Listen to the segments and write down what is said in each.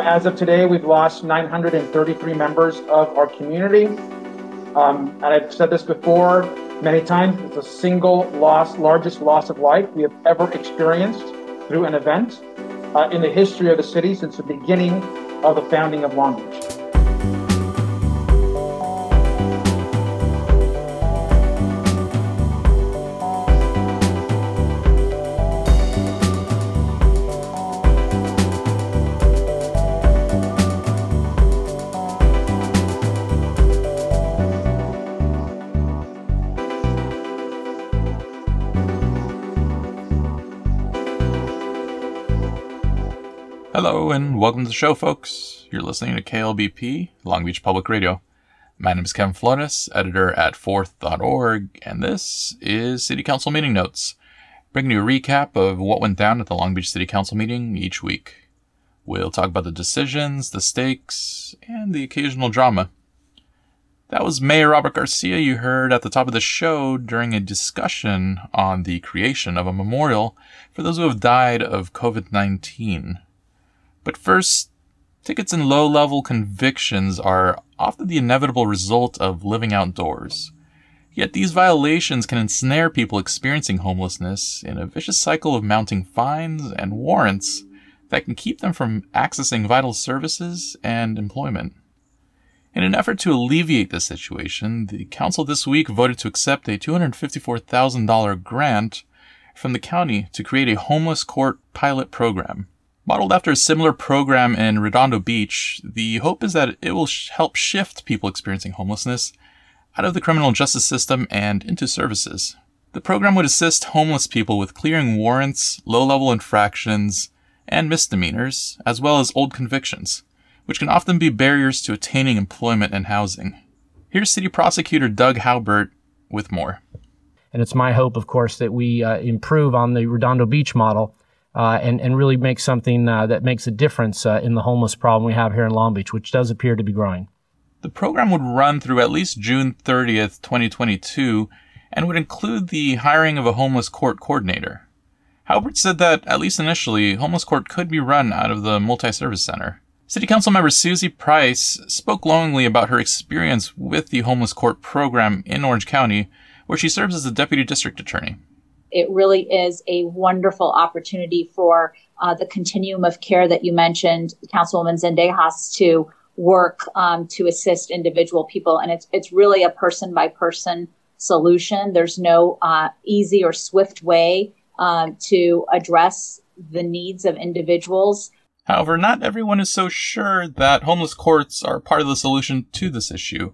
As of today, we've lost 933 members of our community. Um, and I've said this before many times, it's the single loss, largest loss of life we have ever experienced through an event uh, in the history of the city since the beginning of the founding of Long Beach. And welcome to the show, folks. You're listening to KLBP, Long Beach Public Radio. My name is Kevin Flores, editor at Forth.org, and this is City Council Meeting Notes, bringing you a recap of what went down at the Long Beach City Council meeting each week. We'll talk about the decisions, the stakes, and the occasional drama. That was Mayor Robert Garcia you heard at the top of the show during a discussion on the creation of a memorial for those who have died of COVID 19. But first, tickets and low level convictions are often the inevitable result of living outdoors. Yet these violations can ensnare people experiencing homelessness in a vicious cycle of mounting fines and warrants that can keep them from accessing vital services and employment. In an effort to alleviate this situation, the council this week voted to accept a $254,000 grant from the county to create a homeless court pilot program. Modeled after a similar program in Redondo Beach, the hope is that it will sh- help shift people experiencing homelessness out of the criminal justice system and into services. The program would assist homeless people with clearing warrants, low level infractions, and misdemeanors, as well as old convictions, which can often be barriers to attaining employment and housing. Here's City Prosecutor Doug Haubert with more. And it's my hope, of course, that we uh, improve on the Redondo Beach model uh, and, and really make something uh, that makes a difference uh, in the homeless problem we have here in Long Beach, which does appear to be growing. The program would run through at least June 30th, 2022, and would include the hiring of a homeless court coordinator. Haubert said that, at least initially, homeless court could be run out of the multi service center. City Council member Suzie Price spoke glowingly about her experience with the homeless court program in Orange County, where she serves as the deputy district attorney it really is a wonderful opportunity for uh, the continuum of care that you mentioned, Councilwoman Zendejas, to work um, to assist individual people. And it's, it's really a person by person solution. There's no uh, easy or swift way um, to address the needs of individuals. However, not everyone is so sure that homeless courts are part of the solution to this issue.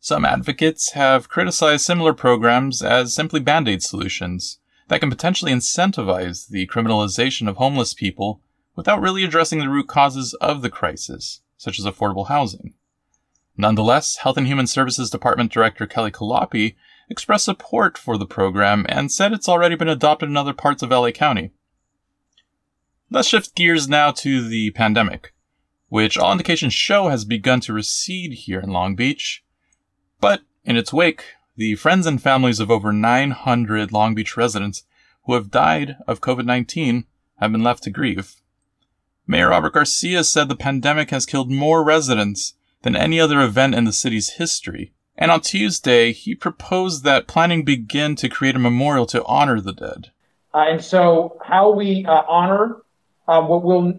Some advocates have criticized similar programs as simply band aid solutions that can potentially incentivize the criminalization of homeless people without really addressing the root causes of the crisis, such as affordable housing. Nonetheless, Health and Human Services Department Director Kelly Colopy expressed support for the program and said it's already been adopted in other parts of LA County. Let's shift gears now to the pandemic, which all indications show has begun to recede here in Long Beach. But in its wake, the friends and families of over 900 Long Beach residents who have died of COVID 19 have been left to grieve. Mayor Robert Garcia said the pandemic has killed more residents than any other event in the city's history. And on Tuesday, he proposed that planning begin to create a memorial to honor the dead. Uh, and so, how we uh, honor uh, what will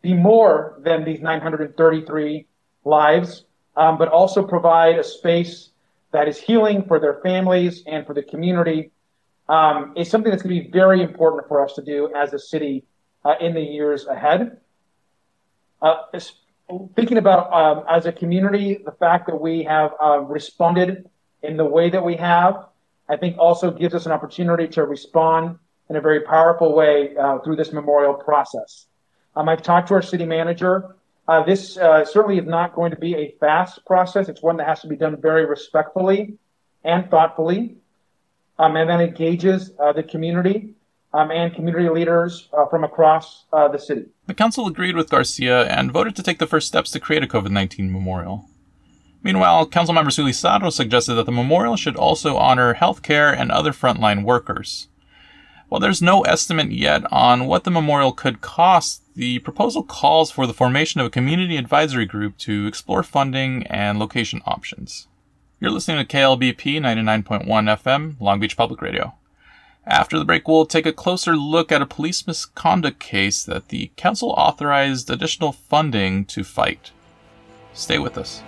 be more than these 933 lives, um, but also provide a space that is healing for their families and for the community um, is something that's going to be very important for us to do as a city uh, in the years ahead. Uh, thinking about um, as a community, the fact that we have uh, responded in the way that we have, I think also gives us an opportunity to respond in a very powerful way uh, through this memorial process. Um, I've talked to our city manager uh, this uh, certainly is not going to be a fast process. It's one that has to be done very respectfully and thoughtfully, um, and then engages uh, the community um, and community leaders uh, from across uh, the city. The council agreed with Garcia and voted to take the first steps to create a COVID 19 memorial. Meanwhile, Councilmember Suely Saro suggested that the memorial should also honor healthcare and other frontline workers. While there's no estimate yet on what the memorial could cost the proposal calls for the formation of a community advisory group to explore funding and location options. You're listening to KLBP 99.1 FM, Long Beach Public Radio. After the break, we'll take a closer look at a police misconduct case that the council authorized additional funding to fight. Stay with us.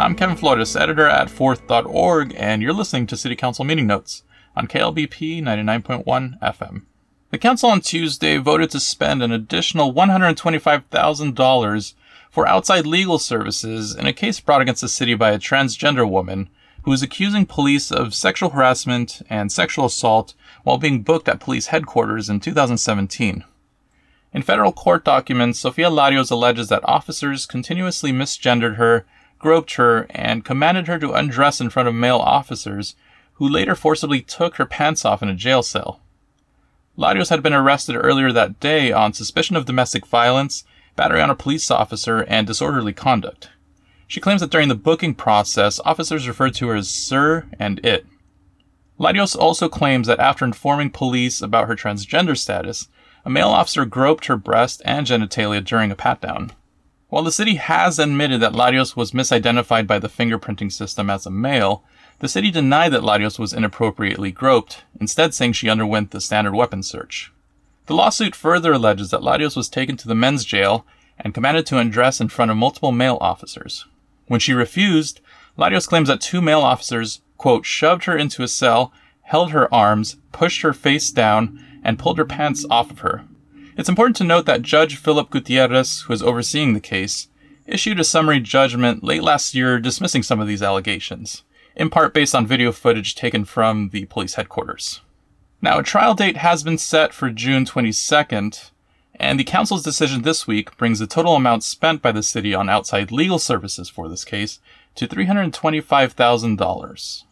I'm Kevin Flores, editor at Forth.org, and you're listening to City Council Meeting Notes on KLBP 99.1 FM. The Council on Tuesday voted to spend an additional $125,000 for outside legal services in a case brought against the city by a transgender woman who is accusing police of sexual harassment and sexual assault while being booked at police headquarters in 2017. In federal court documents, Sofia Larios alleges that officers continuously misgendered her groped her, and commanded her to undress in front of male officers, who later forcibly took her pants off in a jail cell. Larios had been arrested earlier that day on suspicion of domestic violence, battery on a police officer, and disorderly conduct. She claims that during the booking process, officers referred to her as Sir and It. Larios also claims that after informing police about her transgender status, a male officer groped her breast and genitalia during a pat down. While the city has admitted that Larios was misidentified by the fingerprinting system as a male, the city denied that Larios was inappropriately groped, instead saying she underwent the standard weapon search. The lawsuit further alleges that Larios was taken to the men's jail and commanded to undress in front of multiple male officers. When she refused, Larios claims that two male officers, quote, shoved her into a cell, held her arms, pushed her face down, and pulled her pants off of her. It's important to note that Judge Philip Gutierrez, who is overseeing the case, issued a summary judgment late last year dismissing some of these allegations, in part based on video footage taken from the police headquarters. Now, a trial date has been set for June 22nd, and the council's decision this week brings the total amount spent by the city on outside legal services for this case to $325,000.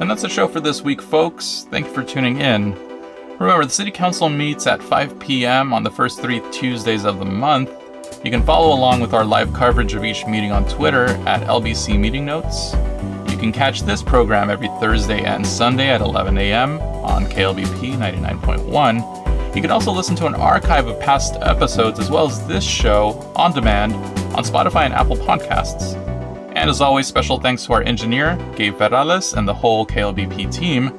And that's the show for this week, folks. Thank you for tuning in. Remember, the City Council meets at 5 p.m. on the first three Tuesdays of the month. You can follow along with our live coverage of each meeting on Twitter at LBC Meeting Notes. You can catch this program every Thursday and Sunday at 11 a.m. on KLBP 99.1. You can also listen to an archive of past episodes as well as this show on demand on Spotify and Apple Podcasts. And as always, special thanks to our engineer, Gabe Ferrales, and the whole KLBP team.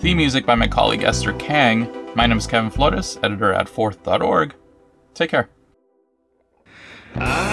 Theme music by my colleague Esther Kang. My name is Kevin Flores, editor at forth.org. Take care. be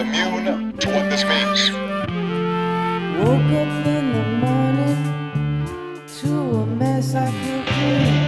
immune to what this means. Woke up in the morning to a mess I could clean.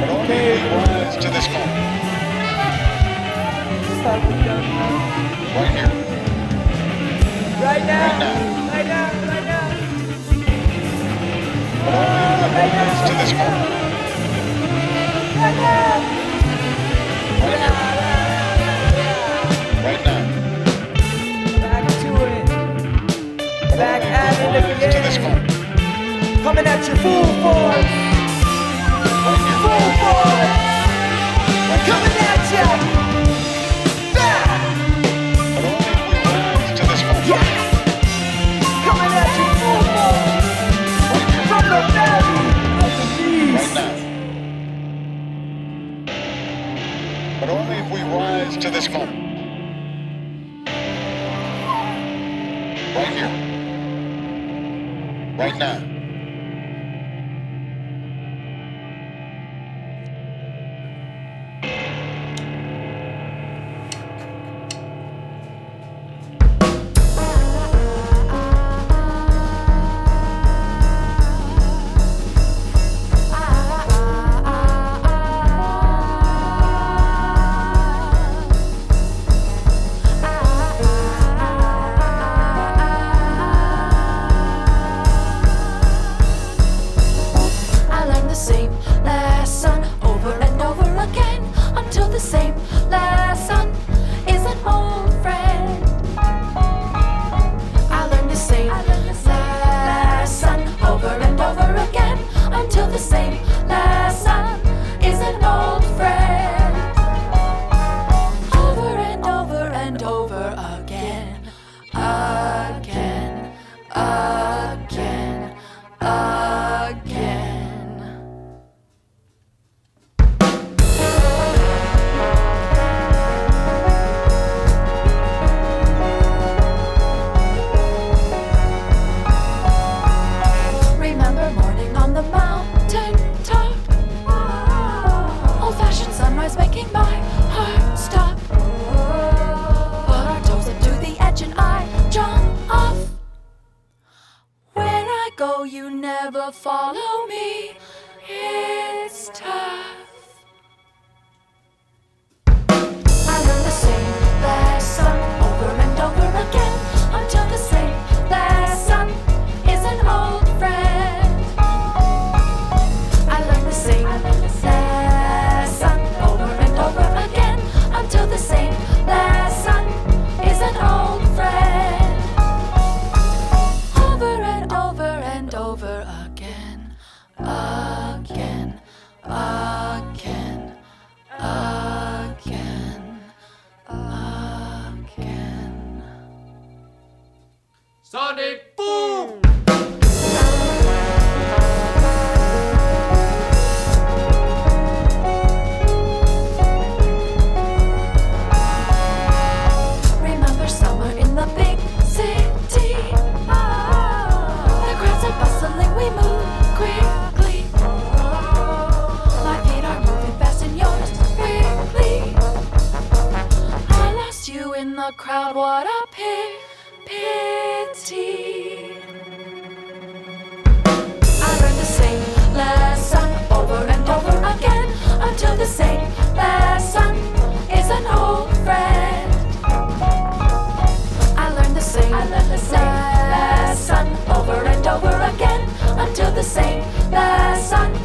Maloney moves to this. Right here. Right now. Right now. Right now. To this. Right now. Right. Right now. At it full force. sing the song.